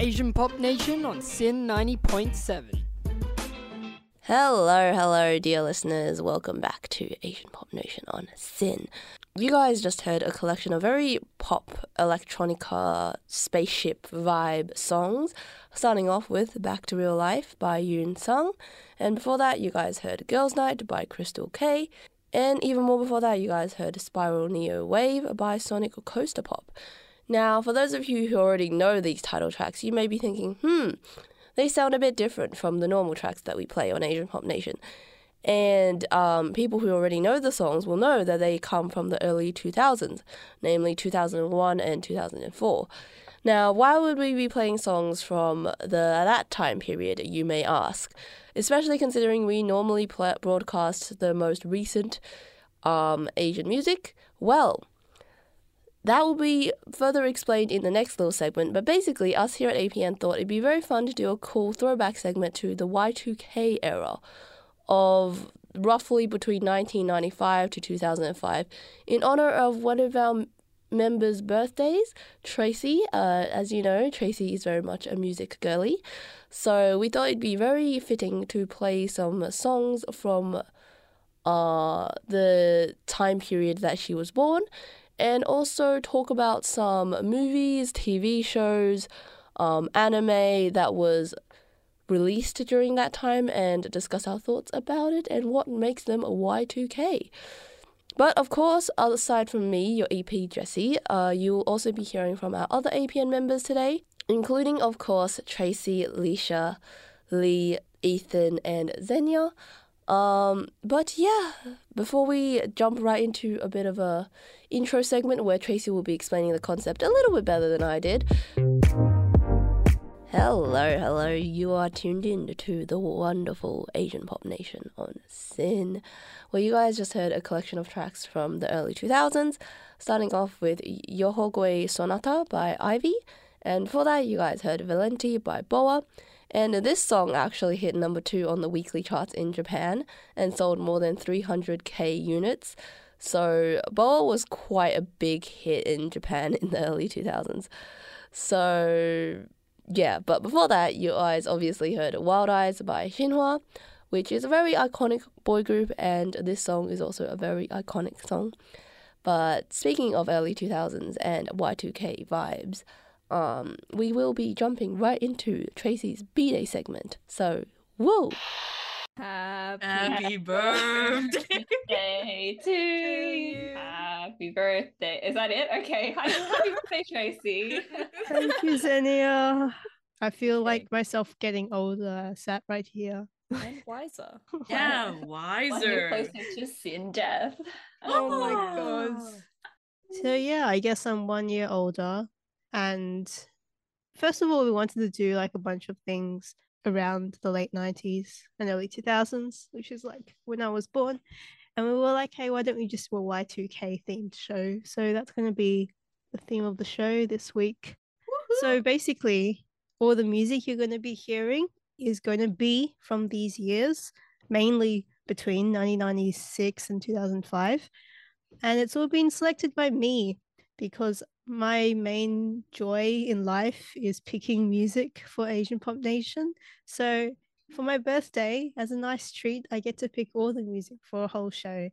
Asian Pop Nation on SYN 90.7. Hello, hello, dear listeners. Welcome back to Asian Pop Nation on SYN. You guys just heard a collection of very pop, electronica, spaceship vibe songs, starting off with Back to Real Life by Yoon Sung. And before that, you guys heard Girls Night by Crystal Kay. And even more before that, you guys heard Spiral Neo Wave by Sonic Coaster Pop. Now, for those of you who already know these title tracks, you may be thinking, hmm, they sound a bit different from the normal tracks that we play on Asian Pop Nation. And um, people who already know the songs will know that they come from the early 2000s, namely 2001 and 2004. Now, why would we be playing songs from the that time period, you may ask? Especially considering we normally play, broadcast the most recent um, Asian music. Well, that will be further explained in the next little segment, but basically, us here at APN thought it'd be very fun to do a cool throwback segment to the Y2K era of roughly between 1995 to 2005 in honor of one of our members' birthdays, Tracy. Uh, as you know, Tracy is very much a music girly, so we thought it'd be very fitting to play some songs from uh, the time period that she was born and also talk about some movies, TV shows, um, anime that was released during that time and discuss our thoughts about it and what makes them a Y2K. But of course, aside from me, your EP Jessie, uh, you'll also be hearing from our other APN members today, including, of course, Tracy, Leisha, Lee, Ethan, and Xenia. Um, but yeah, before we jump right into a bit of a intro segment where Tracy will be explaining the concept a little bit better than I did. Hello, hello. You are tuned in to the wonderful Asian Pop Nation on SYN, where you guys just heard a collection of tracks from the early 2000s, starting off with Yohogwe Sonata by Ivy, and for that you guys heard Valenti by Boa, and this song actually hit number two on the weekly charts in Japan and sold more than 300k units. So Boa was quite a big hit in Japan in the early 2000s. So yeah, but before that, you guys obviously heard Wild Eyes by Shinhwa, which is a very iconic boy group, and this song is also a very iconic song. But speaking of early 2000s and Y2K vibes, um, we will be jumping right into Tracy's B Day segment. So, whoa! Happy, Happy birthday. birthday to you. Happy birthday. Is that it? Okay. Happy happy birthday, Tracy. Thank you, Xenia. I feel like myself getting older, sat right here. And wiser. Yeah, One year wiser. closer to sin death. Oh my ah. god. So yeah, I guess I'm one year older. And first of all, we wanted to do like a bunch of things around the late 90s and early 2000s, which is like when I was born. And we were like, hey, why don't we just do a Y2K themed show? So that's going to be the theme of the show this week. So basically, all the music you're going to be hearing is going to be from these years, mainly between 1996 and 2005. And it's all been selected by me because my main joy in life is picking music for Asian Pop Nation. So for my birthday, as a nice treat, I get to pick all the music for a whole show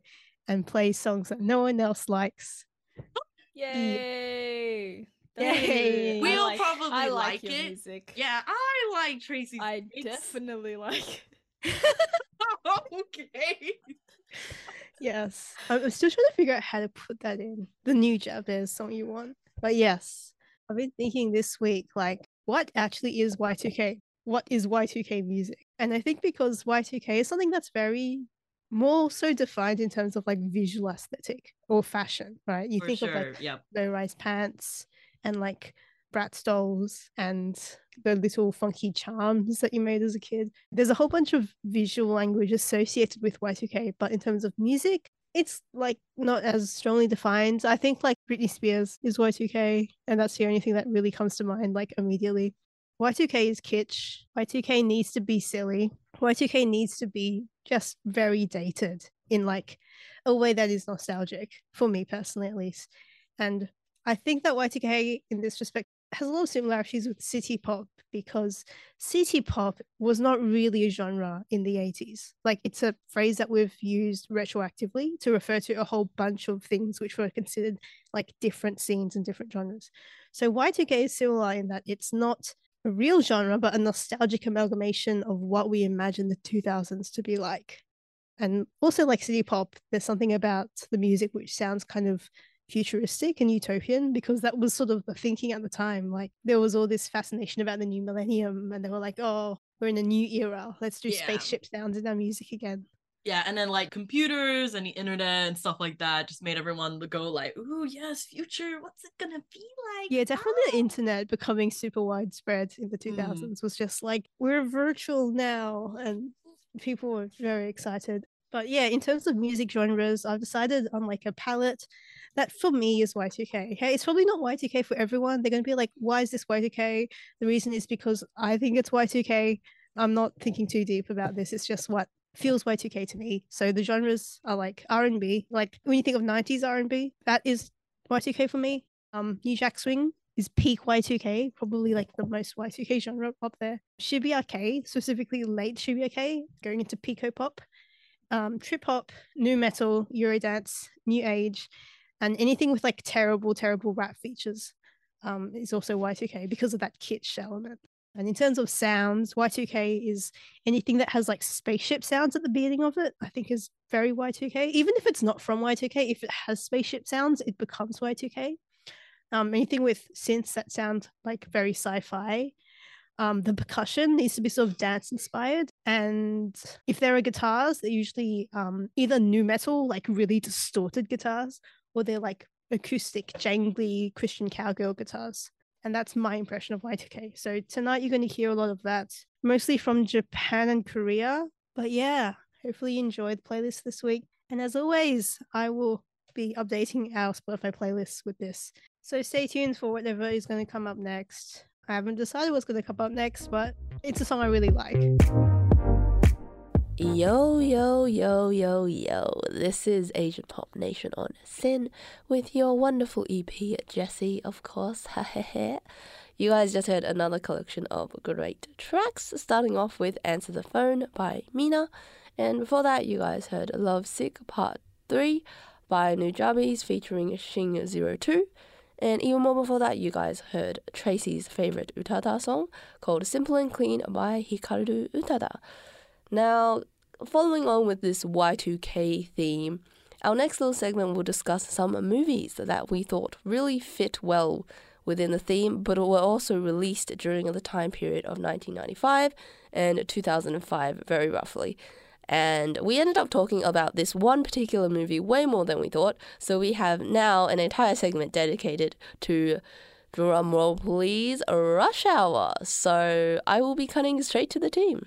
and play songs that no one else likes. Yay! Yay. I We'll like- probably I like your it. music. Yeah, I like Tracy's. I It's- definitely like. okay. Yes. I'm I'm still trying to figure out how to put that in the new Japanese song you want. But yes, I've been thinking this week, like, what actually is Y2K? What is Y2K music? And I think because Y2K is something that's very more so defined in terms of like visual aesthetic or fashion, right? You For think sure. of like yep. low rise pants and like brat dolls and the little funky charms that you made as a kid. There's a whole bunch of visual language associated with Y2K, but in terms of music, it's like not as strongly defined. I think like Britney Spears is Y2K, and that's the only thing that really comes to mind like immediately. Y2K is kitsch. Y2K needs to be silly. Y2K needs to be just very dated in like a way that is nostalgic for me personally, at least. And I think that Y2K in this respect has a lot of similarities with city pop because city pop was not really a genre in the 80s. Like it's a phrase that we've used retroactively to refer to a whole bunch of things which were considered like different scenes and different genres. So Y2K is similar in that it's not a real genre, but a nostalgic amalgamation of what we imagine the 2000s to be like. And also, like city pop, there's something about the music which sounds kind of futuristic and utopian because that was sort of the thinking at the time. Like there was all this fascination about the new millennium, and they were like, "Oh, we're in a new era. Let's do Yeah. spaceship sounds in our music again." Yeah, and then like computers and the internet and stuff like that just made everyone go like, "Ooh, yes, future. What's it gonna be like?" Yeah, definitely the Ah." internet becoming super widespread in the 2000s was just like, we're virtual now. And people were very excited. But yeah, in terms of music genres, I've decided on like a palette that for me is Y2K. Okay, it's probably not Y2K for everyone. They're going to be like, why is this Y2K? The reason is because I think it's Y2K. I'm not thinking too deep about this. It's just what feels Y2K to me. So the genres are like R&B. Like when you think of 90s R&B, that is Y2K for me. Um, New Jack Swing is peak Y2K, probably like the most Y2K genre up there. Shibuya-kei, specifically late Shibuya-kei, going into Pico Pop. Um, trip hop, nu metal, Eurodance, new age, and anything with like terrible, terrible rap features um, is also Y2K because of that kitsch element. And in terms of sounds, Y2K is anything that has like spaceship sounds at the beginning of it, I think is very Y2K. Even if it's not from Y2K, if it has spaceship sounds, it becomes Y2K. Um, anything with synths that sound like very sci-fi. Um, the percussion needs to be sort of dance inspired. And if there are guitars, they're usually um, either nu metal, like really distorted guitars, or they're like acoustic, jangly Christian cowgirl guitars. And that's my impression of Y2K. So tonight you're going to hear a lot of that, mostly from Japan and Korea. But yeah, hopefully you enjoyed the playlist this week. And as always, I will be updating our Spotify playlist with this. So stay tuned for whatever is going to come up next. I haven't decided what's going to come up next, but it's a song I really like. Yo, yo, yo, yo, yo. This is Asian Pop Nation on SYN with your wonderful EP, Jesse, of course. You guys just heard another collection of great tracks, starting off with Answer the Phone by Mina. And before that, you guys heard Love Sick Part 3 by Nujabes featuring Shing02. And even more before that, you guys heard Tracy's favorite Utada song called Simple and Clean by Hikaru Utada. Now, following on with this Y2K theme, our next little segment will discuss some movies that we thought really fit well within the theme, but were also released during the time period of 1995 and 2005, very roughly. And we ended up talking about this one particular movie way more than we thought, so we have now an entire segment dedicated to drumroll please, Rush Hour. So I will be cutting straight to the team.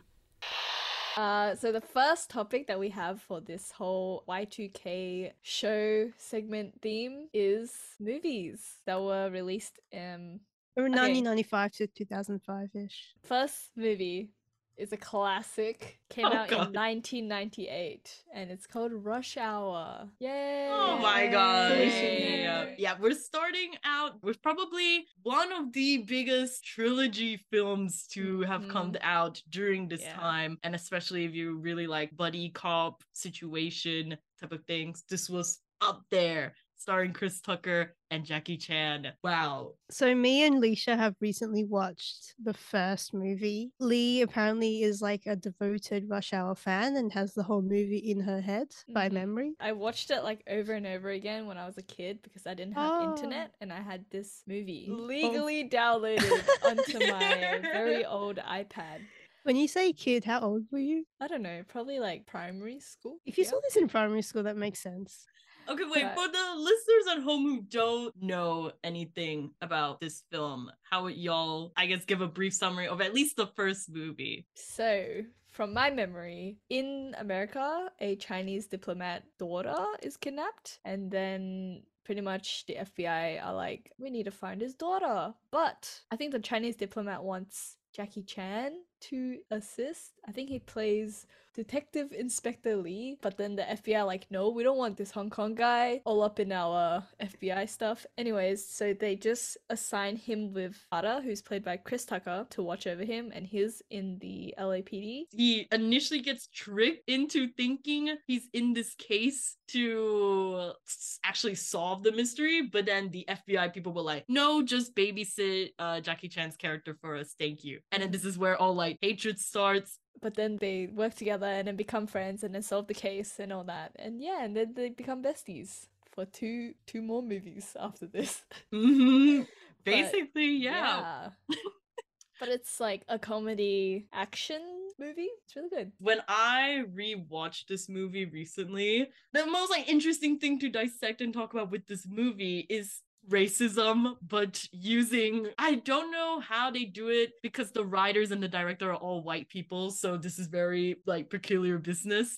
Uh, so the first topic that we have for this whole Y2K show segment theme is movies that were released. Um, From Okay. 1995 to 2005 ish. first movie is a classic. Came Oh, out God. in 1998, and it's called Rush Hour. Yay! Oh my gosh. Yay. Yeah, yeah, we're starting out with probably one of the biggest trilogy films to have mm-hmm. come out during this Yeah. time. And especially if you really like buddy cop situation type of things, this was up there. Starring Chris Tucker and Jackie Chan. Wow. So me and Leisha have recently watched the first movie. Lee apparently is like a devoted Rush Hour fan and has the whole movie in her head by Mhm. memory. I watched it like over and over again when I was a kid because I didn't have Oh. internet and I had this movie Oh. legally downloaded onto my very old iPad. When you say kid, how old were you? I don't know, probably like primary school. If you yeah. saw this in primary school, that makes sense. Okay, wait, Right. for the listeners at home who don't know anything about this film, how would y'all, I guess, give a brief summary of at least the first movie? So, from my memory, in America, a Chinese diplomat daughter is kidnapped, and then pretty much the FBI are like, we need to find his daughter. But I think the Chinese diplomat wants Jackie Chan to assist. I think he plays Detective Inspector Lee, but then the FBI like, no, we don't want this Hong Kong guy all up in our FBI stuff. Anyways, so they just assign him with Ada, who's played by Chris Tucker, to watch over him, and he's in the LAPD. He initially gets tricked into thinking he's in this case to actually solve the mystery, but then the FBI people were like, no, just babysit uh, Jackie Chan's character for us, thank you. And then this is where all like hatred starts. But then they work together and then become friends and then solve the case and all that. And yeah, and then they become besties for two two more movies after this. Mhm. But, Basically, yeah. yeah. but it's like a comedy action movie. It's really good. when I rewatched this movie recently, the most like interesting thing to dissect and talk about with this movie is racism, but using I don't know how they do it because the writers and the director are all white people, so this is very like peculiar business.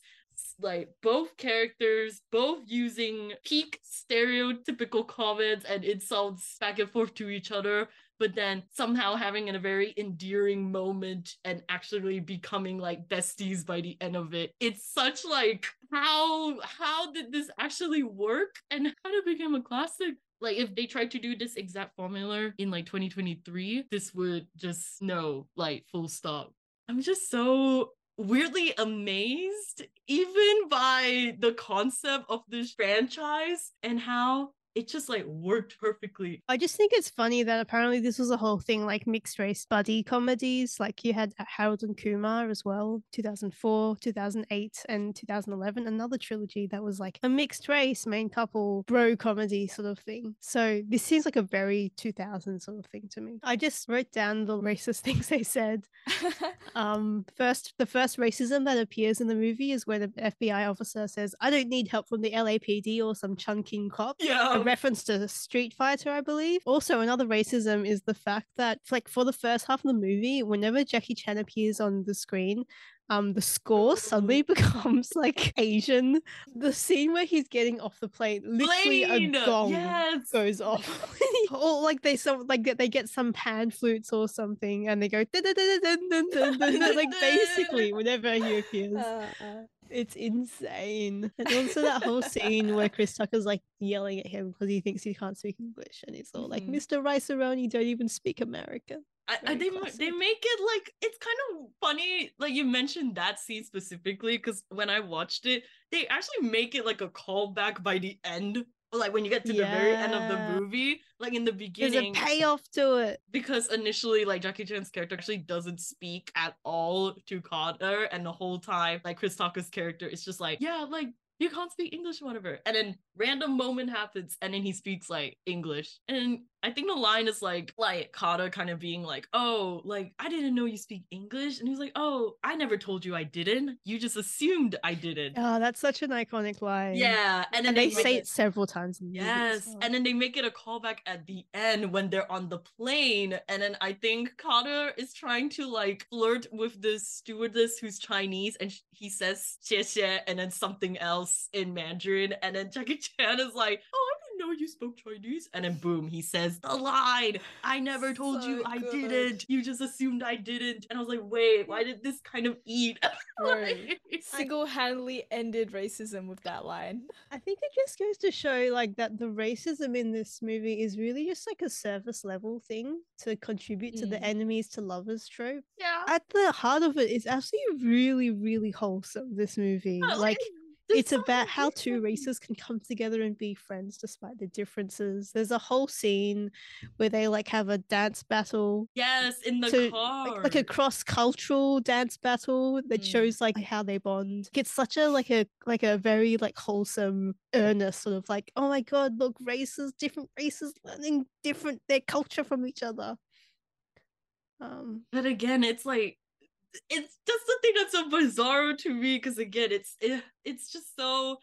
Like both characters, both using peak stereotypical comments and insults back and forth to each other, but then somehow having a very endearing moment and actually becoming like besties by the end of it. It's such like how how did this actually work and how did it became a classic? Like if they tried to do this exact formula in like 2023, this would just no, like full stop. I'm just so weirdly amazed even by the concept of this franchise and how it just like worked perfectly. I just think it's funny that apparently this was a whole thing like mixed race buddy comedies. Like you had Harold and Kumar as well, 2004, 2008, and 2011. Another trilogy that was like a mixed race main couple bro comedy sort of thing. So this seems like a very 2000 sort of thing to me. I just wrote down the racist things they said. Um, first, the first racism that appears in the movie is where the FBI officer says, "I don't need help from the LAPD or some chunking cop." Yeah reference to Street Fighter, I believe. Also, another racism is the fact that, like, for the first half of the movie, whenever Jackie Chan appears on the screen, um, the score mm. suddenly becomes like Asian. The scene where he's getting off the plane, literally a gong yes! goes off, or like they some like they get some pan flutes or something, and they go like basically whenever he appears. Uh, uh. It's insane. And also that whole scene where Chris Tucker's like yelling at him because he thinks he can't speak English. And it's all like, Mhm. Mr. Rice you don't even speak American. I, I, they, ma- they make it like it's kind of funny like you mentioned that scene specifically because when i watched it they actually make it like a callback by the end like when you get to the very end of the movie like in the beginning, There's a payoff to it. because initially like Jackie Chan's character actually doesn't speak at all to Carter and the whole time like Chris Tucker's character is just like yeah like you can't speak English or whatever. And then random moment happens and then he speaks like English. And I think the line is like like Carter kind of being like oh like I didn't know you speak English and he's like oh I never told you I didn't you just assumed I didn't Oh, that's such an iconic line. yeah and then And they make say it- it several times in the movie. as Yes, well. and then they make it a callback at the end when they're on the plane, and then I think Carter is trying to like flirt with this stewardess who's Chinese, and he says "谢谢" and then something else in Mandarin, and then Jackie Chan is like, "Oh, I didn't know you spoke Chinese," and then boom, he says the line, "I never told you I good. didn't. You just assumed I didn't," and I was like, "Wait, why did this kind of eat?" Right. Like- Single-handedly ended racism with that line. I think it just goes to show like that the racism in this movie is really just like a surface level thing to contribute to the Mm. enemies to lovers trope. yeah. At the heart of it is actually really, really wholesome, this movie. Yeah, like there's it's about how two races can come together and be friends despite the differences. There's a whole scene where they like have a dance battle. Yes, in the So, car. Like, like a cross-cultural dance battle that Mm. shows like how they bond. It's such a like a like a very like wholesome, earnest sort of like, oh my god, look, races, different races learning different their culture from each other. Um but again it's like it's just the thing that's so bizarre to me because again it's it, it's just so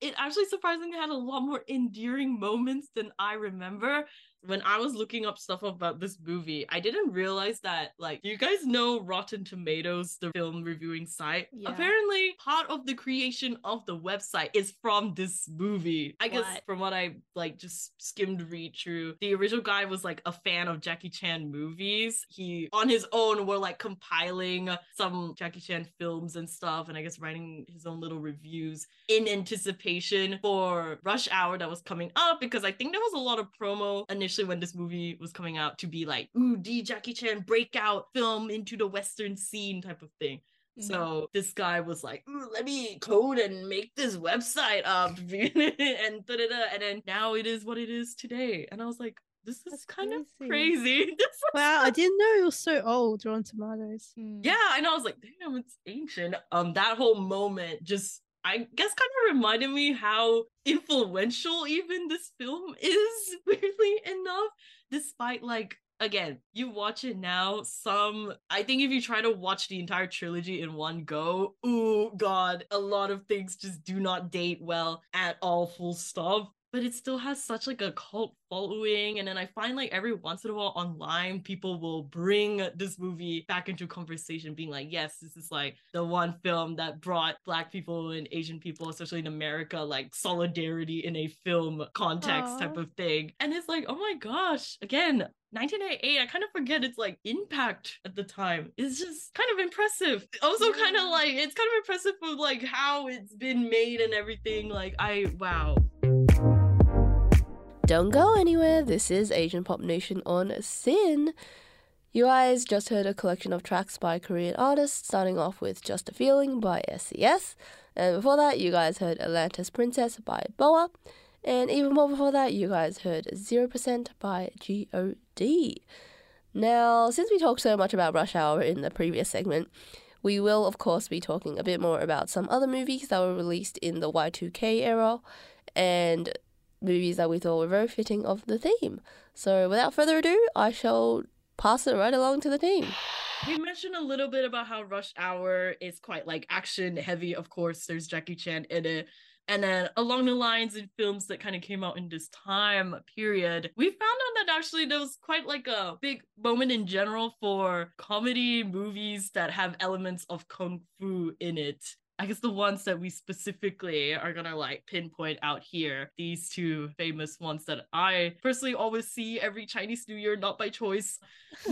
it actually surprisingly had a lot more endearing moments than i remember when I was looking up stuff about this movie, I didn't realize that like you guys know Rotten Tomatoes, the film reviewing site. Yeah. Apparently, part of the creation of the website is from this movie. I guess What? from what I like just skimmed read through, the original guy was like a fan of Jackie Chan movies. He on his own were like compiling some Jackie Chan films and stuff, and I guess writing his own little reviews in anticipation for Rush Hour that was coming up because I think there was a lot of promo initially when this movie was coming out to be like, ooh, the Jackie Chan breakout film into the Western scene type of thing. Mm. So this guy was like, "Ooh, let me code and make this website up and da-da-da. and then now it is what it is today. And I was like, this is That's kind of crazy. crazy. This was Wow, I didn't know it was so old, Rotten Tomatoes. Mm. yeah, and I was like, damn, it's ancient. Um, that whole moment just I guess kind of reminded me how influential even this film is, weirdly enough, despite like again, you watch it now, some I think if you try to watch the entire trilogy in one go, ooh god, a lot of things just do not date well at all, full stop. But it still has such like a cult following. And then I find like every once in a while online, people will bring this movie back into conversation, being like, yes, this is like the one film that brought black people and Asian people, especially in America, like solidarity in a film context type of thing. And it's like, oh my gosh, again, 1988, I kind of forget its like impact at the time. It's just kind of impressive. Also, kind of like it's kind of impressive for like how it's been made and everything. Like, I wow. Don't go anywhere. This is Asian Pop Nation on SYN. You guys just heard a collection of tracks by Korean artists, starting off with Just a Feeling by SES. And before that, you guys heard Atlantis Princess by Boa. And even more before that, you guys heard 0% by G.O.D. Now, since we talked so much about Rush Hour in the previous segment, we will, of course, be talking a bit more about some other movies that were released in the Y2K era and movies that we thought were very fitting of the theme. So, without further ado, I shall pass it right along to the team. We mentioned a little bit about how Rush Hour is quite like action heavy. Of course, there's Jackie Chan in it. And then along the lines in films that kind of came out in this time period, we found out that actually there was quite like a big moment in general for comedy movies that have elements of kung fu in it. I guess the ones that we specifically are gonna like pinpoint out here, these two famous ones that I personally always see every Chinese New Year, not by choice,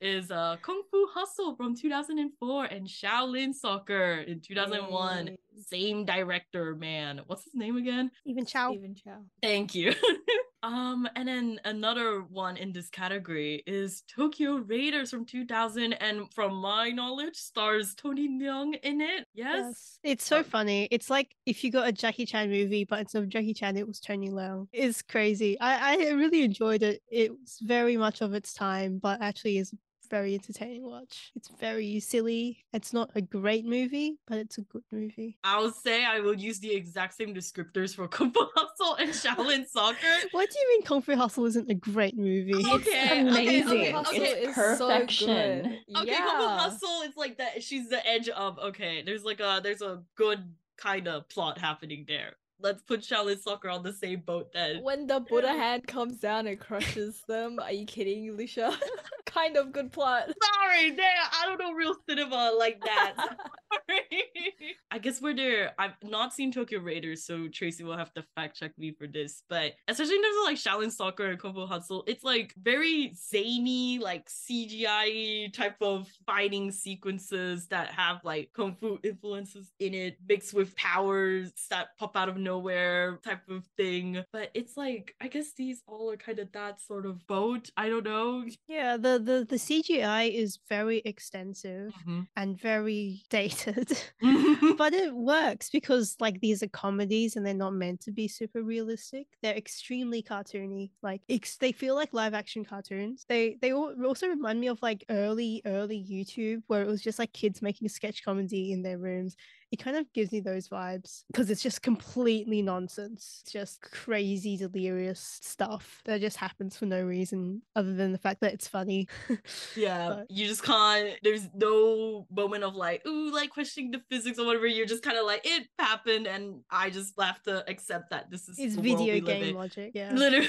is uh Kung Fu Hustle from 2004 and Shaolin Soccer in 2001. Yay. Same director, man. What's his name again? Even Chow. Stephen Chow. Thank you. um, and then another one in this category is Tokyo Raiders from 2000, and from my knowledge, stars Tony Leung in it. Yes. It's so Um, funny. It's like if you got a Jackie Chan movie, but instead of Jackie Chan, it was Tony Leung. It's crazy. I, I really enjoyed it. It was very much of its time, but actually is very entertaining watch. It's very silly. It's not a great movie, but it's a good movie. I'll say I will use the exact same descriptors for Kung Fu Hustle and Shaolin Soccer. What do you mean Kung Fu Hustle isn't a great movie? Okay, okay, amazing. okay, Hustle okay. It's is so perfection. good. Okay, yeah. Kung Fu Hustle, it's like that. She's the edge of okay. There's like a there's a good kind of plot happening there. Let's put Shaolin Soccer on the same boat then. When the Buddha hand comes down and crushes them, are you kidding, Lucia? kind of good plot. Sorry, there. I don't know real cinema like that. Sorry. I guess we're there. I've not seen Tokyo Raiders, so Tracy will have to fact check me for this. But especially in terms of like Shaolin Soccer and Kung Fu Hustle, it's like very zany, like CGI type of fighting sequences that have like Kung Fu influences in it, mixed with powers that pop out of nowhere type of thing. But it's like, I guess these all are kind of that sort of boat. I don't know. Yeah, the, the, the CGI is very extensive mm-hmm. and very dated. But it works because like these are comedies and they're not meant to be super realistic. They're extremely cartoony like ex- they feel like live action cartoons. They they al- also remind me of like early early youtube where it was just like kids making sketch comedy in their rooms it kind of gives me those vibes because it's just completely nonsense. It's just crazy, delirious stuff that just happens for no reason other than the fact that it's funny. Yeah, But- you just can't. There's no moment of like, ooh, like questioning the physics or whatever. You're just kind of like, it happened, and I just have to accept that this is It's video game logic, yeah. Literally,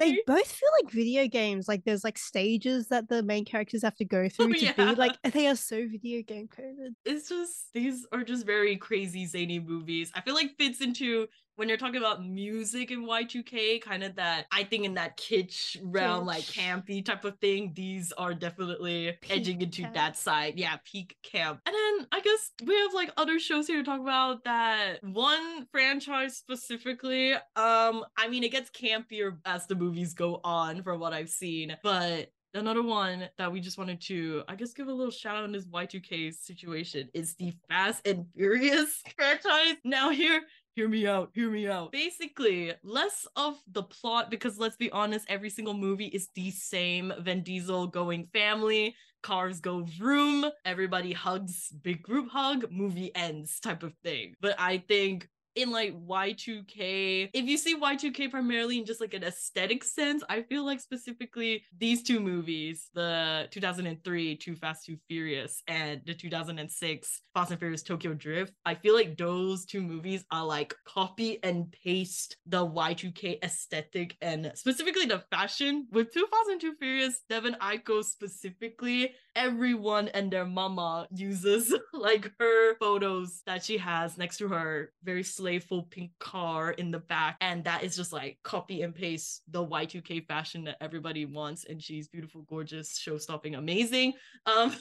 They both feel like video games. Like there's like stages that the main characters have to go oh, through to yeah. be like they are so video game coded. it's just these are just very crazy zany movies. I feel like fits into when you're talking about music in Y2K, kind of that I think in that kitsch realm, like campy type of thing. These are definitely edging into camp. that side. Yeah, peak camp. And then I guess we have like other shows here to talk about that one franchise specifically. Um, I mean it gets campier as the movies go on from what I've seen, but another one that we just wanted to, I guess, give a little shout out in this Y2K situation is the Fast and Furious franchise. Now, here, hear me out, hear me out. Basically, less of the plot because let's be honest, every single movie is the same Vin Diesel going family. Cars go vroom, everybody hugs, big group hug, movie ends type of thing. But I think in like Y2K, if you see Y2K primarily in just like an aesthetic sense, I feel like specifically these two movies, the 2003 Too Fast, Too Furious, and the 2006 Fast and Furious Tokyo Drift, I feel like those two movies are like copy and paste the Y2K aesthetic and specifically the fashion. With Too Fast and Too Furious, Devon Aoki specifically, everyone and their mama uses like her photos that she has next to her very slaveful pink car in the back. And that is just like copy and paste the y2k fashion that everybody wants. And she's beautiful gorgeous show-stopping amazing. Um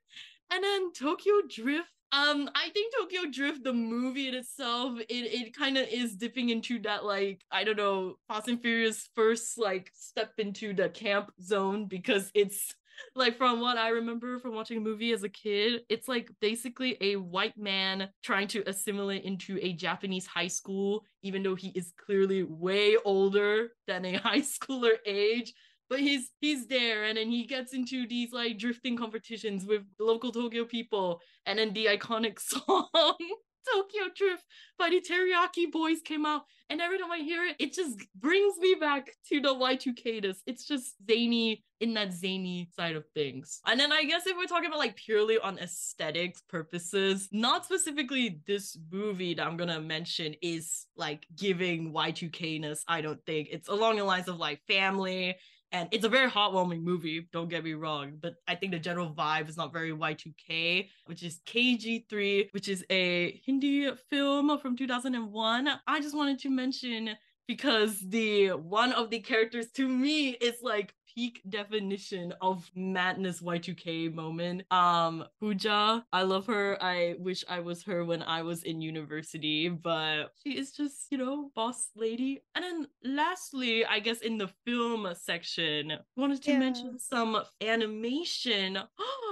and then tokyo drift. Um, I think Tokyo Drift, the movie in itself, it, it kind of is dipping into that like I don't know, Fast and Furious first like step into the camp zone because it's like from what I remember from watching a movie as a kid, it's like basically a white man trying to assimilate into a Japanese high school, even though he is clearly way older than a high schooler age. But he's he's there, and then he gets into these like drifting competitions with local Tokyo people, and then the iconic song Tokyo Drift by the Teriyaki Boys came out, and every time I hear it, it just brings me back to the Y2K-ness. It's just zany in that zany side of things. And then I guess if we're talking about like purely on aesthetics purposes, not specifically this movie that I'm gonna mention is like giving Y2K-ness, I don't think. It's along the lines of like family and it's a very heartwarming movie, don't get me wrong, but I think the general vibe is not very Y2K, which is KG3, which is a Hindi film from 2001. I just wanted to mention because the one of the characters to me is like peak definition of madness Y2K moment. Um Pooja, I love her. I wish I was her when I was in university, but she is just, you know, boss lady. And then lastly, I guess in the film section, wanted to Yeah. mention some animation.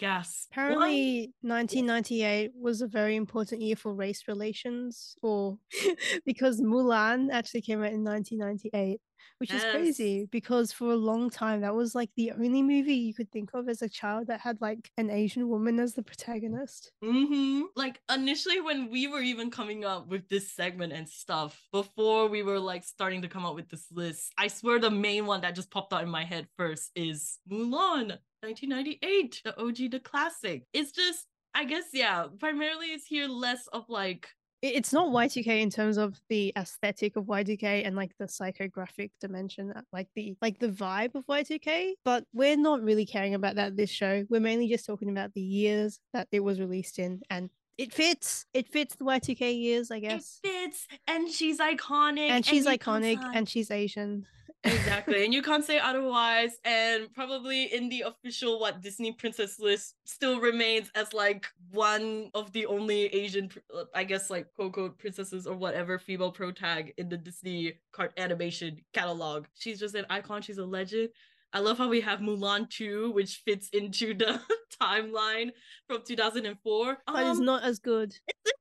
What? Apparently, 1998 was a very important year for race relations, or because Mulan actually came out in 1998, which is crazy because for a long time that was like the only movie you could think of as a child that had like an Asian woman as the protagonist. Mm-hmm. Like initially when we were even coming up with this segment and stuff, before we were like starting to come up with this list, I swear the main one that just popped out in my head first is Mulan, 1998, the OG, the classic. It's just, I guess, yeah, primarily it's here less of like It's not Y2K in terms of the aesthetic of Y2K and like the psychographic dimension, uh, like the like the vibe of Y2K. But we're not really caring about that this show. We're mainly just talking about the years that it was released in, and it fits. It fits the Y2K years, I it guess. fits and she's iconic. And she's can't iconic, and she's Asian. Exactly and you can't say otherwise and probably in the official what disney princess list still remains as like one of the only asian uh, i guess like quote unquote princesses or whatever female pro tag in the disney cart animation catalog she's just an icon she's a legend I love how we have Mulan 2, which fits into the timeline from 2004. But it's Um, not as good. it's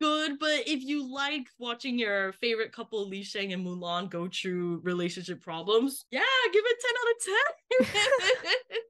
good, but if you like watching your favorite couple Li Shang and Mulan go through relationship problems, yeah, give it 10 out of 10.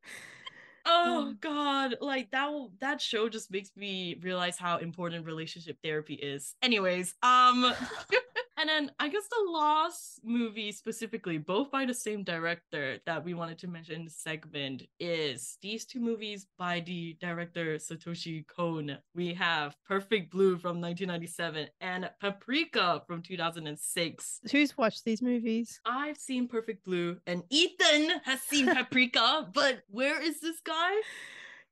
Oh god, like that that show just makes me realize how important relationship therapy is. Anyways, um and then I guess the last movie specifically, both by the same director that we wanted to mention in the segment, is these two movies by the director Satoshi Kon. We have Perfect Blue from 1997 and Paprika from 2006. Who's watched these movies? I've seen Perfect Blue and Ethan has seen Paprika, but where is this guy?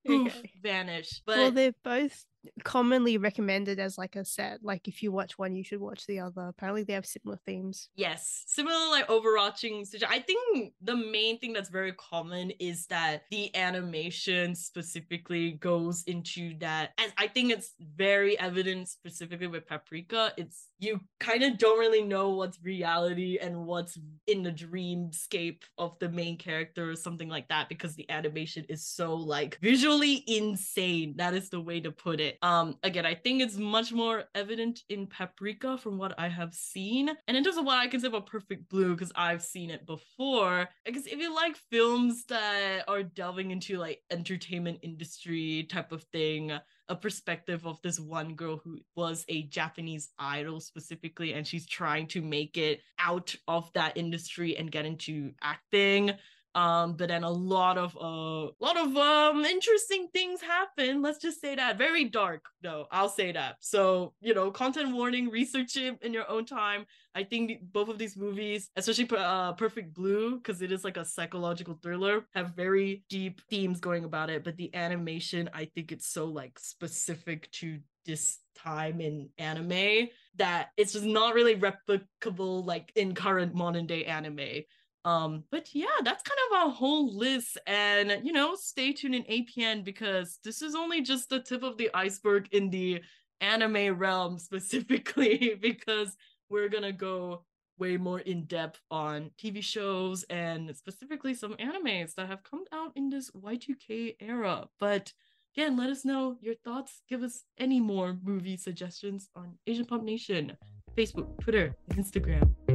Poof, Okay. vanished. But Well, they're both commonly recommended as like a set. Like if you watch one, you should watch the other. Apparently, they have similar themes. Yes, similar like overarching. I think the main thing that's very common is that the animation specifically goes into that, and I think it's very evident specifically with Paprika. It's you kind of don't really know what's reality and what's in the dreamscape of the main character or something like that because the animation is so like visually insane. That is the way to put it. Um, again, I think it's much more evident in Paprika from what I have seen, and in terms of what I consider a perfect blue because I've seen it before. because if you like films that are delving into like entertainment industry type of thing, a perspective of this one girl who was a Japanese idol specifically, and she's trying to make it out of that industry and get into acting. Um, but then a lot of uh lot of um interesting things happen. Let's just say that. Very dark, though, I'll say that. So, you know, content warning, research it in your own time. I think both of these movies, especially uh, Perfect Blue, because it is like a psychological thriller, have very deep themes going about it. But the animation, I think it's so like specific to this time in anime that it's just not really replicable like in current modern day anime. Um, but yeah, that's kind of a whole list. And you know, stay tuned in APN because this is only just the tip of the iceberg in the anime realm specifically, because we're gonna go way more in depth on TV shows and specifically some animes that have come out in this Y2K era. But again, let us know your thoughts. Give us any more movie suggestions on Asian Pop Nation, Facebook, Twitter, Instagram.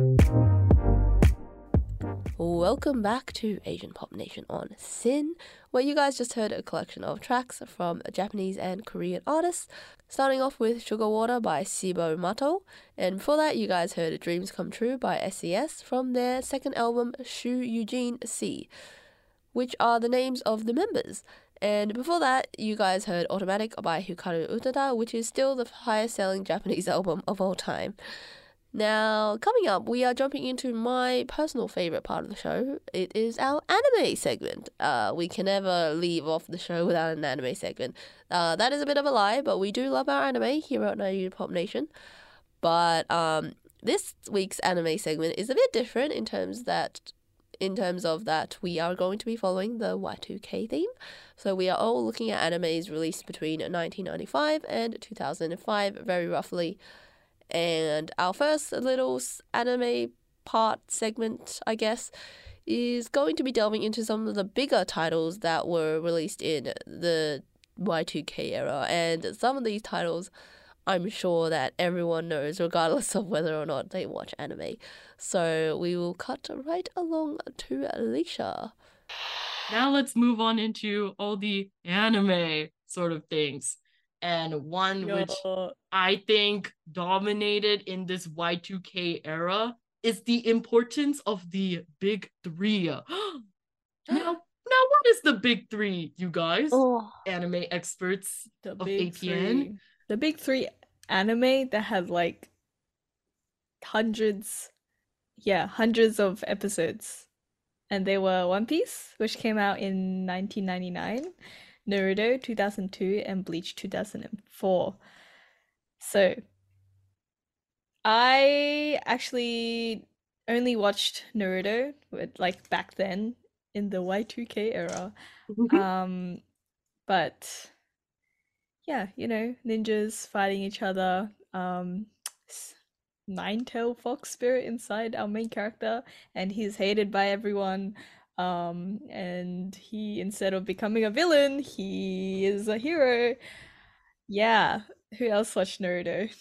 Welcome back to Asian Pop Nation on SYN, where you guys just heard a collection of tracks from Japanese and Korean artists, starting off with Sugar Water by Cibo Matto, and before that you guys heard Dreams Come True by SES from their second album Shu Eugene C, which are the names of the members. And before that, you guys heard Automatic by Hikaru Utada, which is still the highest selling Japanese album of all time. Now, coming up, we are jumping into my personal favorite part of the show. It is our anime segment. Uh, we can never leave off the show without an anime segment. Uh, that is a bit of a lie, but we do love our anime here at Nairobi Pop Nation. But um, this week's anime segment is a bit different in terms that, in terms of that, we are going to be following the Y2K theme. So we are all looking at animes released between 1995 and 2005, very roughly. And our first little anime part segment, I guess, is going to be delving into some of the bigger titles that were released in the Y2K era. And some of these titles I'm sure that everyone knows, regardless of whether or not they watch anime. So we will cut right along to Alicia. Now let's move on into all the anime sort of things. And one which I think dominated in this Y2K era is the importance of the big three. now, now what is the big three, you guys? Oh, Anime experts. the of big APN. three. The big three anime that had like hundreds, yeah, hundreds of episodes. And they were One Piece, which came out in 1999, Naruto 2002, and Bleach 2004. So, I actually only watched Naruto with like back then in the Y2K era. Um, but yeah, you know, ninjas fighting each other. Um, nine-tailed fox spirit inside our main character, and he's hated by everyone. Um, and he, instead of becoming a villain, he is a hero. Yeah, who else watched Naruto?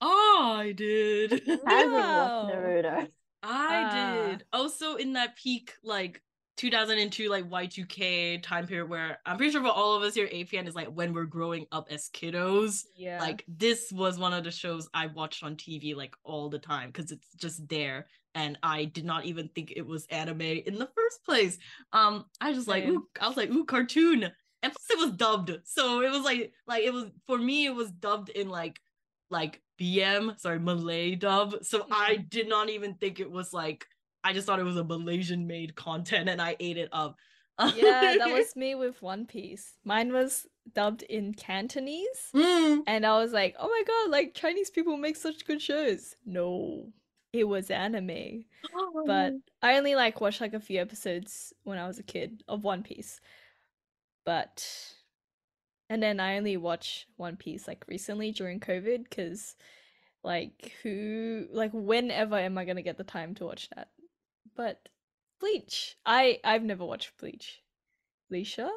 Oh, I did. Haven't watched Naruto. I Ah. did. Also in that peak like 2002 like Y2K time period where I'm pretty sure for all of us here, APN is like when we're growing up as kiddos. Yeah. Like this was one of the shows I watched on TV like all the time because it's just there. And I did not even think it was anime in the first place. Um, I just like, ooh, I was like, ooh, cartoon. And plus it was dubbed. So it was like like it was for me, it was dubbed in like like BM, sorry, Malay dub. So I did not even think it was like I just thought it was a Malaysian made content and I ate it up. yeah, that was me with One Piece. Mine was dubbed in Cantonese. Mm. And I was like, oh my god, like Chinese people make such good shows. No, it was anime. But oh. I only like watched like a few episodes when I was a kid of One Piece. But and then I only watched One Piece like recently during COVID because like who like whenever am I gonna get the time to watch that? But Bleach. I I've never watched Bleach. Leisha?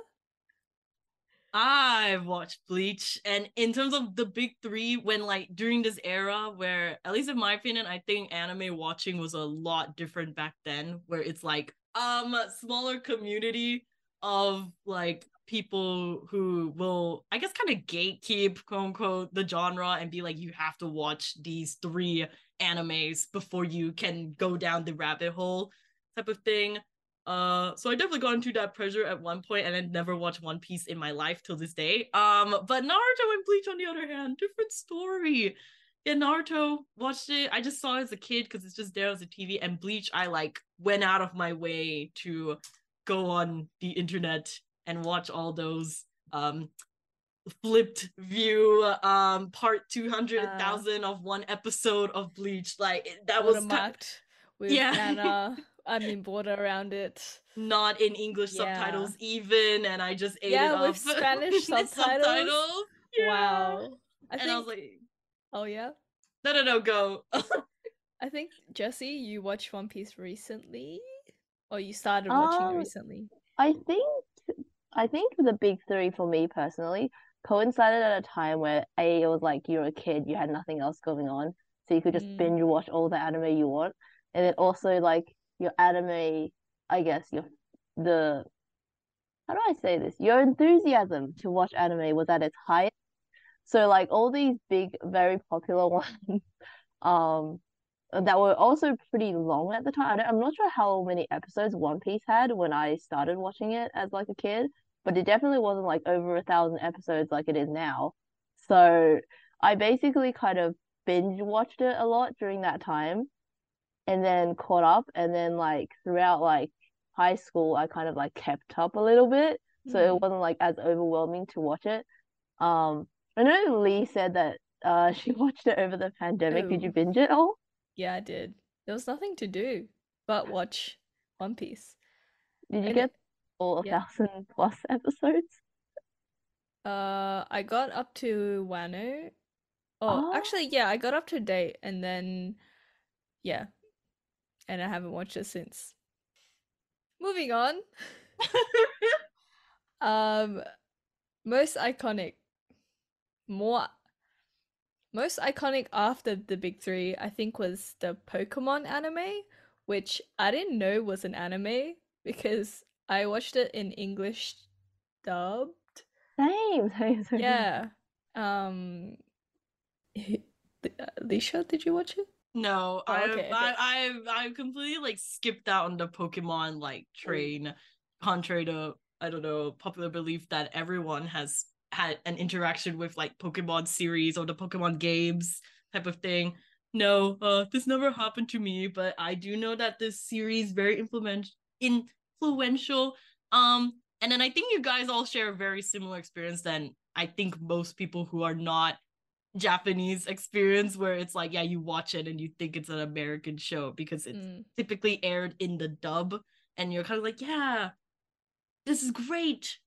I've watched Bleach, and in terms of the big three, when like during this era where, at least in my opinion, I think anime watching was a lot different back then, where it's like um a smaller community of like people who will, I guess, kind of gatekeep quote unquote the genre and be like, you have to watch these three animes before you can go down the rabbit hole type of thing. Uh, so I definitely got into that pressure at one point, and then never watched One Piece in my life till this day. Um, but Naruto and Bleach, on the other hand, different story. Yeah, Naruto watched it. I just saw it as a kid because it's just there as a TV. And Bleach, I like went out of my way to go on the internet and watch all those um flipped view um part 200,000 of one episode of Bleach. Like that was ki- Watermarked with Yeah. Anna. I mean border around it. not in English Yeah. subtitles even, and I just ate Yeah, it with up. Spanish With subtitles? Yeah. Wow. I and think I was like, Oh yeah. no, no, no, go. I think Jesse, you watched One Piece recently? Or you started watching it Um, recently? I think I think the big three for me personally coincided at a time where A it was like you're a kid, you had nothing else going on, so you could just Mm. binge watch all the anime you want. And then also like your anime, I guess your the how do I say this? Your enthusiasm to watch anime was at its highest. So like all these big, very popular ones, um, that were also pretty long at the time. I I'm not sure how many episodes One Piece had when I started watching it as like a kid, but it definitely wasn't like over a thousand episodes like it is now. So I basically kind of binge watched it a lot during that time and then caught up and then like throughout like high school I kind of like kept up a little bit so Mm. it wasn't like as overwhelming to watch it. Um I know Lee said that uh she watched it over the pandemic. Did you binge it all? Yeah, I did. There was nothing to do but watch One Piece. Did you And get it- all a yeah. thousand plus episodes? Uh, I got up to Wano. Oh, Oh. actually, yeah, I got up to date and then, yeah, and I haven't watched it since. Moving on. Um, most iconic, more, most iconic after the big three, I think, was the Pokemon anime, which I didn't know was an anime because I watched it in English dubbed. Same, same, same. Yeah. Um, Th- uh, Lisha, did you watch it? No, Oh, I've, okay, okay. I, I've, I've completely like skipped out on the Pokemon like train, contrary to I don't know popular belief that everyone has had an interaction with like Pokemon series or the Pokemon games type of thing. No, uh, this never happened to me, but I do know that this series very implement influential. Um, and then I think you guys all share a very similar experience than I think most people who are not Japanese experience, where it's like, yeah, you watch it and you think it's an American show because it's Mm. typically aired in the dub, and you're kind of like, yeah, this is great.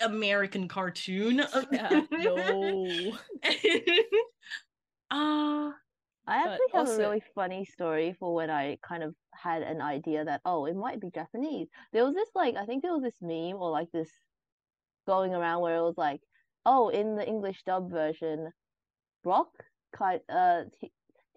American cartoon. Yeah, no. uh I actually have also- a really funny story for when I kind of had an idea that, oh, it might be Japanese. There was this like I think there was this meme or like this going around where it was like, oh, in the English dub version, Brock kind uh he,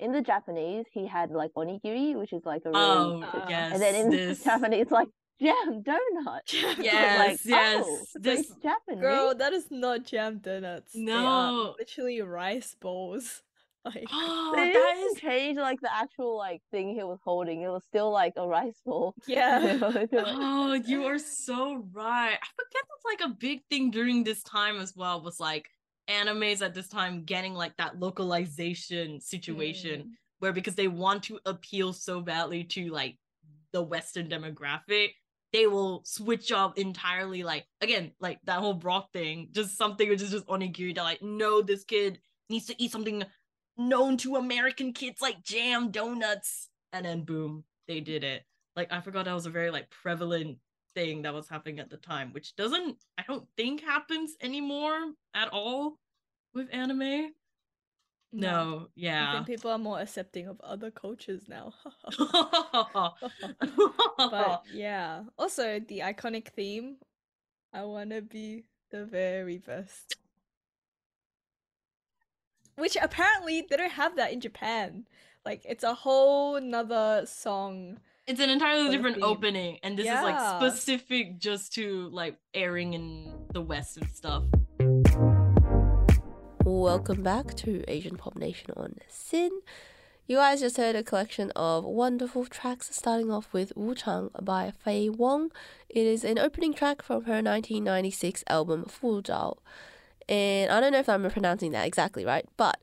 in the Japanese he had like onigiri, which is like a really oh Uh, yes, and then in this Japanese like jam donut. Jam Yes, like, yes, Oh, this- Japanese. Girl, that is not jam donuts. No. literally rice balls. Like, Oh, They that didn't change like the actual like thing he was holding. It was still like a rice bowl. yeah. Oh, you are so right. I forget that's like a big thing during this time as well, was like animes at this time getting like that localization situation Mm. where because they want to appeal so badly to like the Western demographic, they will switch up entirely. Like again, like that whole Brock thing, just something which is just onigiri. They're like, no, this kid needs to eat something known to American kids like jam donuts, and then boom, they did it. Like I forgot that was a very like prevalent thing that was happening at the time, which doesn't I don't think happens anymore at all with anime. No, I yeah. people are more accepting of other cultures now. but but yeah. Also, the iconic theme I want to be the very best. Which apparently they don't have that in Japan. Like, it's a whole nother song. It's an entirely different theme. opening, and this is like specific just to like airing in the West and stuff. Welcome back to Asian Pop Nation on SYN. You guys just heard a collection of wonderful tracks, starting off with Wu Chang by Faye Wong. It is an opening track from her 1996 album Fu Zao. And I don't know if I'm pronouncing that exactly right, but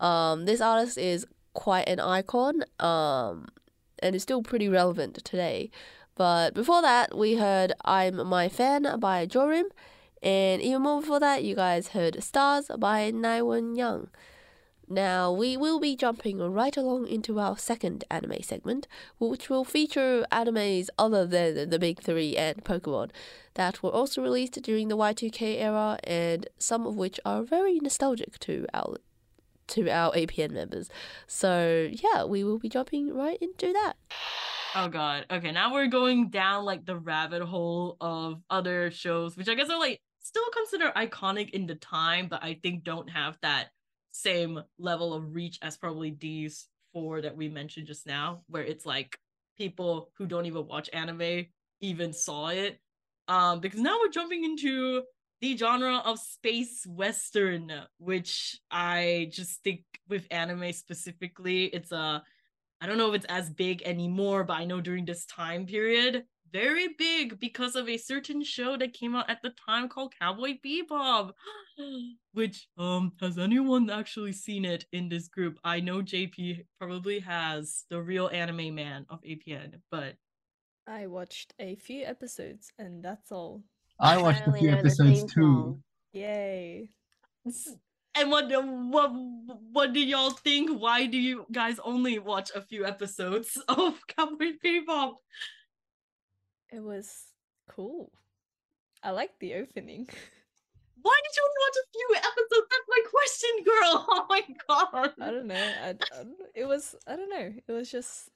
um, this artist is quite an icon um, and is still pretty relevant today. But before that, we heard I'm My Fan by Jorim. And even more before that, you guys heard Stars by Naiwen Yang. Now, we will be jumping right along into our second anime segment, which will feature animes other than the big three and Pokemon that were also released during the Y2K era, and some of which are very nostalgic to our to our APN members. So yeah, we will be jumping right into that. Oh god. Okay, now we're going down like the rabbit hole of other shows, which I guess are like still considered iconic in the time, but I think don't have that same level of reach as probably these four that we mentioned just now, where it's like people who don't even watch anime even saw it. Um, because now we're jumping into the genre of space western, which I just think with anime specifically, it's a I don't know if it's as big anymore, but I know during this time period, very big because of a certain show that came out at the time called Cowboy Bebop. Which um has anyone actually seen it in this group? I know JP probably has the real anime man of APN, but I watched a few episodes, and that's all. I watched a few episodes too. Yay. and what what what do y'all think? Why do you guys only watch a few episodes of Cowboy Bebop? It was cool. I liked the opening. Why did you only watch a few episodes? That's my question, girl. Oh my god. I don't know. I, I it was I don't know. It was just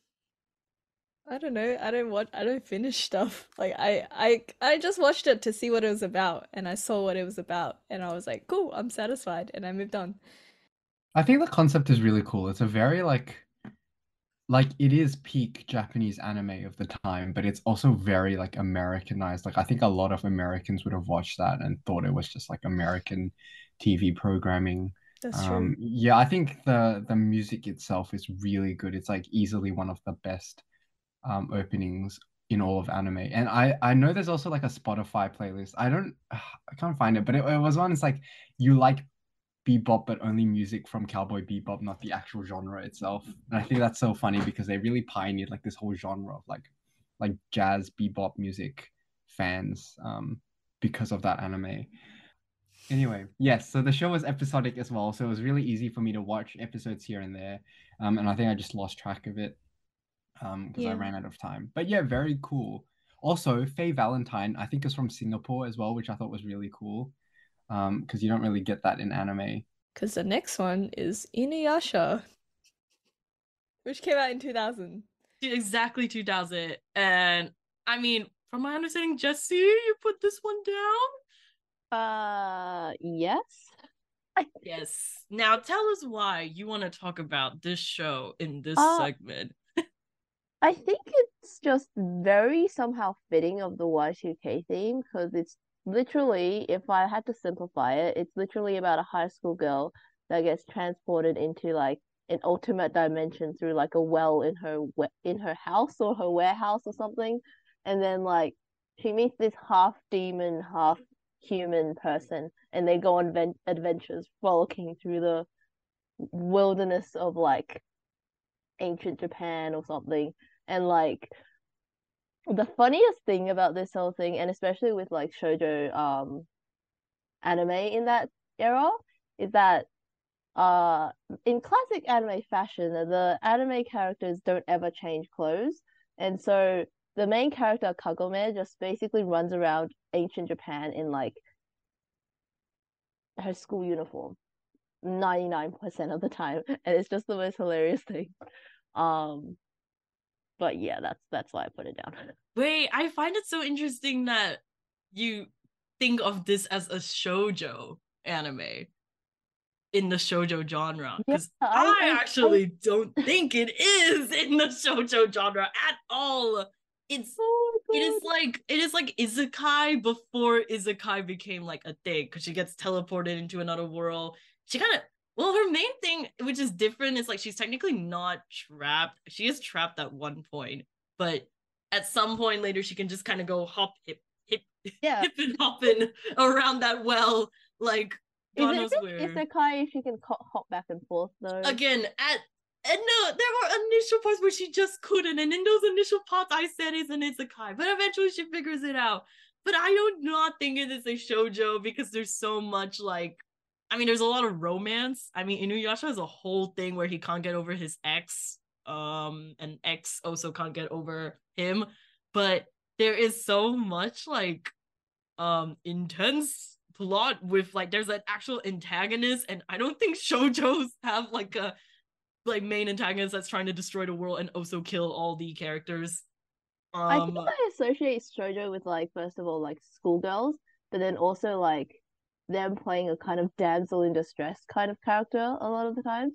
I don't know. I don't watch. I don't finish stuff. Like I I I just watched it to see what it was about and I saw what it was about and I was like, "Cool, I'm satisfied." And I moved on. I think the concept is really cool. It's a very like like it is peak Japanese anime of the time, but it's also very like Americanized. Like I think a lot of Americans would have watched that and thought it was just like American TV programming. That's Um, true. yeah, I think the the music itself is really good. It's like easily one of the best um openings in all of anime. And I I know there's also like a Spotify playlist. I don't I can't find it, but it, it was one. It's like you like bebop, but only music from Cowboy Bebop, not the actual genre itself. And I think that's so funny because they really pioneered like this whole genre of like like jazz bebop music fans um because of that anime. Anyway, yes, so the show was episodic as well, so it was really easy for me to watch episodes here and there. Um, and I think I just lost track of it um because I ran out of time. But yeah, very cool. Also, Faye Valentine, I think is from Singapore as well, which I thought was really cool. Um, because you don't really get that in anime. Cuz the next one is Inuyasha, which came out in 2000. Exactly 2000. And I mean, from my understanding, Jesse, you put this one down? Uh, yes. Yes. Now tell us why you want to talk about this show in this Uh, segment. I think it's just very somehow fitting of the Y2K theme because it's literally, if I had to simplify it, it's literally about a high school girl that gets transported into like an ultimate dimension through like a well in her in her house or her warehouse or something, and then like she meets this half demon, half human person, and they go on ven- adventures frolicking through the wilderness of like ancient Japan or something. And like the funniest thing about this whole thing, and especially with like shoujo um anime in that era, is that uh in classic anime fashion, the anime characters don't ever change clothes. And so the main character Kagome just basically runs around ancient Japan in like her school uniform 99% of the time and it's just the most hilarious thing um but yeah that's that's why i put it down Wait, I find it so interesting that you think of this as a shojo anime in the shojo genre because Yeah, I, I- I- I- actually don't think it is in the shojo genre at all. It's oh it is like it is like isekai before isekai became like a thing because she gets teleported into another world. She kind of well, her main thing, which is different, is like she's technically not trapped. She is trapped at one point, but at some point later, she can just kind of go hop, hip, hip, yeah hip and hopping around that well, like is God it knows just where. isekai if you can hop back and forth though Again, at and no, there were initial parts where she just couldn't, and in those initial parts, I said it's an isekai, but eventually she figures it out. But I do not think it is a shoujo because there's so much like, I mean, there's a lot of romance. I mean, Inuyasha has a whole thing where he can't get over his ex, um, and ex also can't get over him. But there is so much like, um, intense plot with like there's an actual antagonist, and I don't think shoujos have like a like main antagonist that's trying to destroy the world and also kill all the characters. I Um, think I associate shoujo with like first of all like schoolgirls, but then also like them playing a kind of damsel in distress kind of character a lot of the times.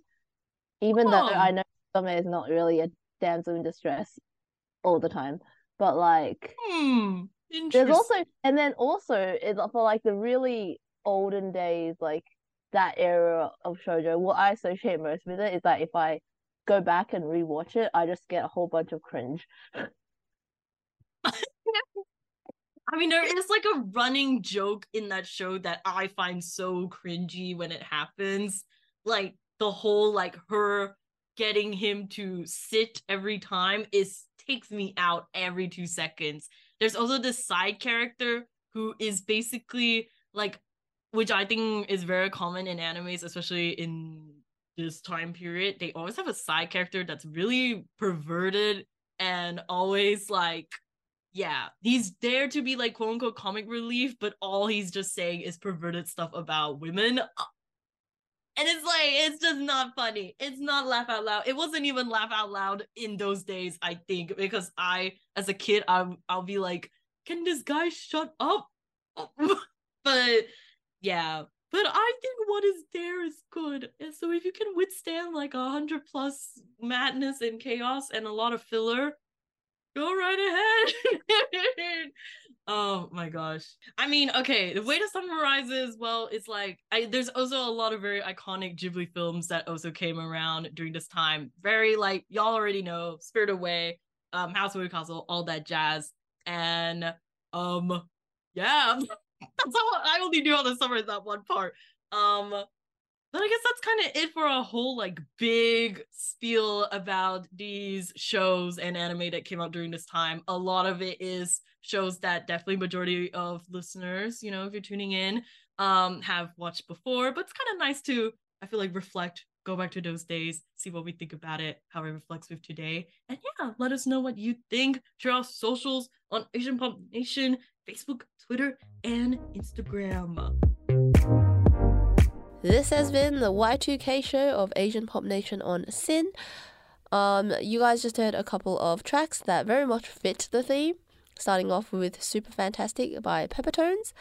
Even though Oh. I know Summer is not really a damsel in distress all the time, but like hmm. there's also and then also it's for like the really olden days, like that era of shoujo. What I associate most with it is that if I go back and rewatch it, I just get a whole bunch of cringe. I mean, there is like a running joke in that show that I find so cringy when it happens. Like the whole like her getting him to sit every time is takes me out every two seconds. There's also this side character who is basically like, which I think is very common in animes, especially in this time period. They always have a side character that's really perverted and always like yeah, he's there to be like quote unquote comic relief, but all he's just saying is perverted stuff about women. Uh, And it's like, it's just not funny. It's not laugh out loud. It wasn't even laugh out loud in those days, I think, because I, as a kid, I'm, I'll be like, can this guy shut up? but yeah, but I think what is there is good. And so if you can withstand like a hundred plus madness and chaos and a lot of filler, go right ahead. oh my gosh. I mean, okay, the way to summarize is well, it's like I there's also a lot of very iconic Ghibli films that also came around during this time. Very like y'all already know, Spirit Away, um, House of Castle, all that jazz. And um yeah, that's all I only knew how to summarize that one part. Um but I guess that's kind of it for a whole like big spiel about these shows and anime that came out during this time. A lot of it is shows that definitely majority of listeners, you know, if you're tuning in, um, have watched before. But it's kind of nice to, I feel like, reflect, go back to those days, see what we think about it, how it reflects with today, and yeah, let us know what you think. Share our socials on Asian Pop Nation, Facebook, Twitter, and Instagram. This has been the Y2K show of Asian Pop Nation on SYN. Um, you guys just heard a couple of tracks that very much fit the theme, starting off with Super Fantastic by Peppertones.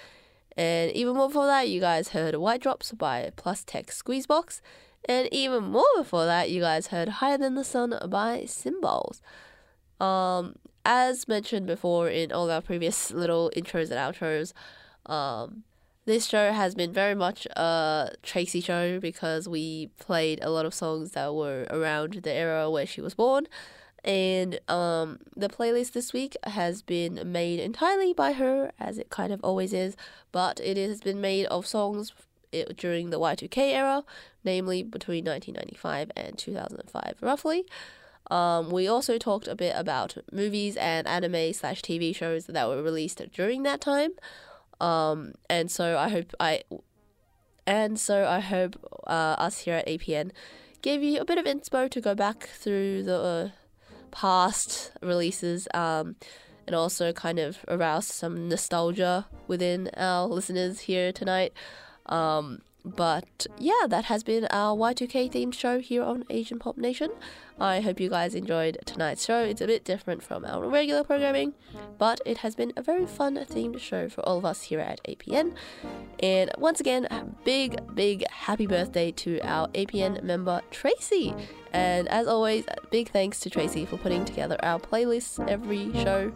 And even more before that, you guys heard White Drops by Plus Tech Squeezebox. And even more before that, you guys heard Higher Than the Sun by Cymbals. Um, as mentioned before in all our previous little intros and outros, um, this show has been very much a Tracy show because we played a lot of songs that were around the era where she was born. And um, the playlist this week has been made entirely by her, as it kind of always is, but it has been made of songs during the Y2K era, namely between 1995 and 2005, roughly. Um, we also talked a bit about movies and anime slash TV shows that were released during that time. Um, and so I hope I, and so I hope uh, us here at APN gave you a bit of inspo to go back through the uh, past releases. Um, and also kind of aroused some nostalgia within our listeners here tonight. Um, but yeah, that has been our Y2K themed show here on Asian Pop Nation. I hope you guys enjoyed tonight's show. It's a bit different from our regular programming, but it has been a very fun themed show for all of us here at APN. And once again, big, big happy birthday to our APN member Tracy. And as always, big thanks to Tracy for putting together our playlists every show.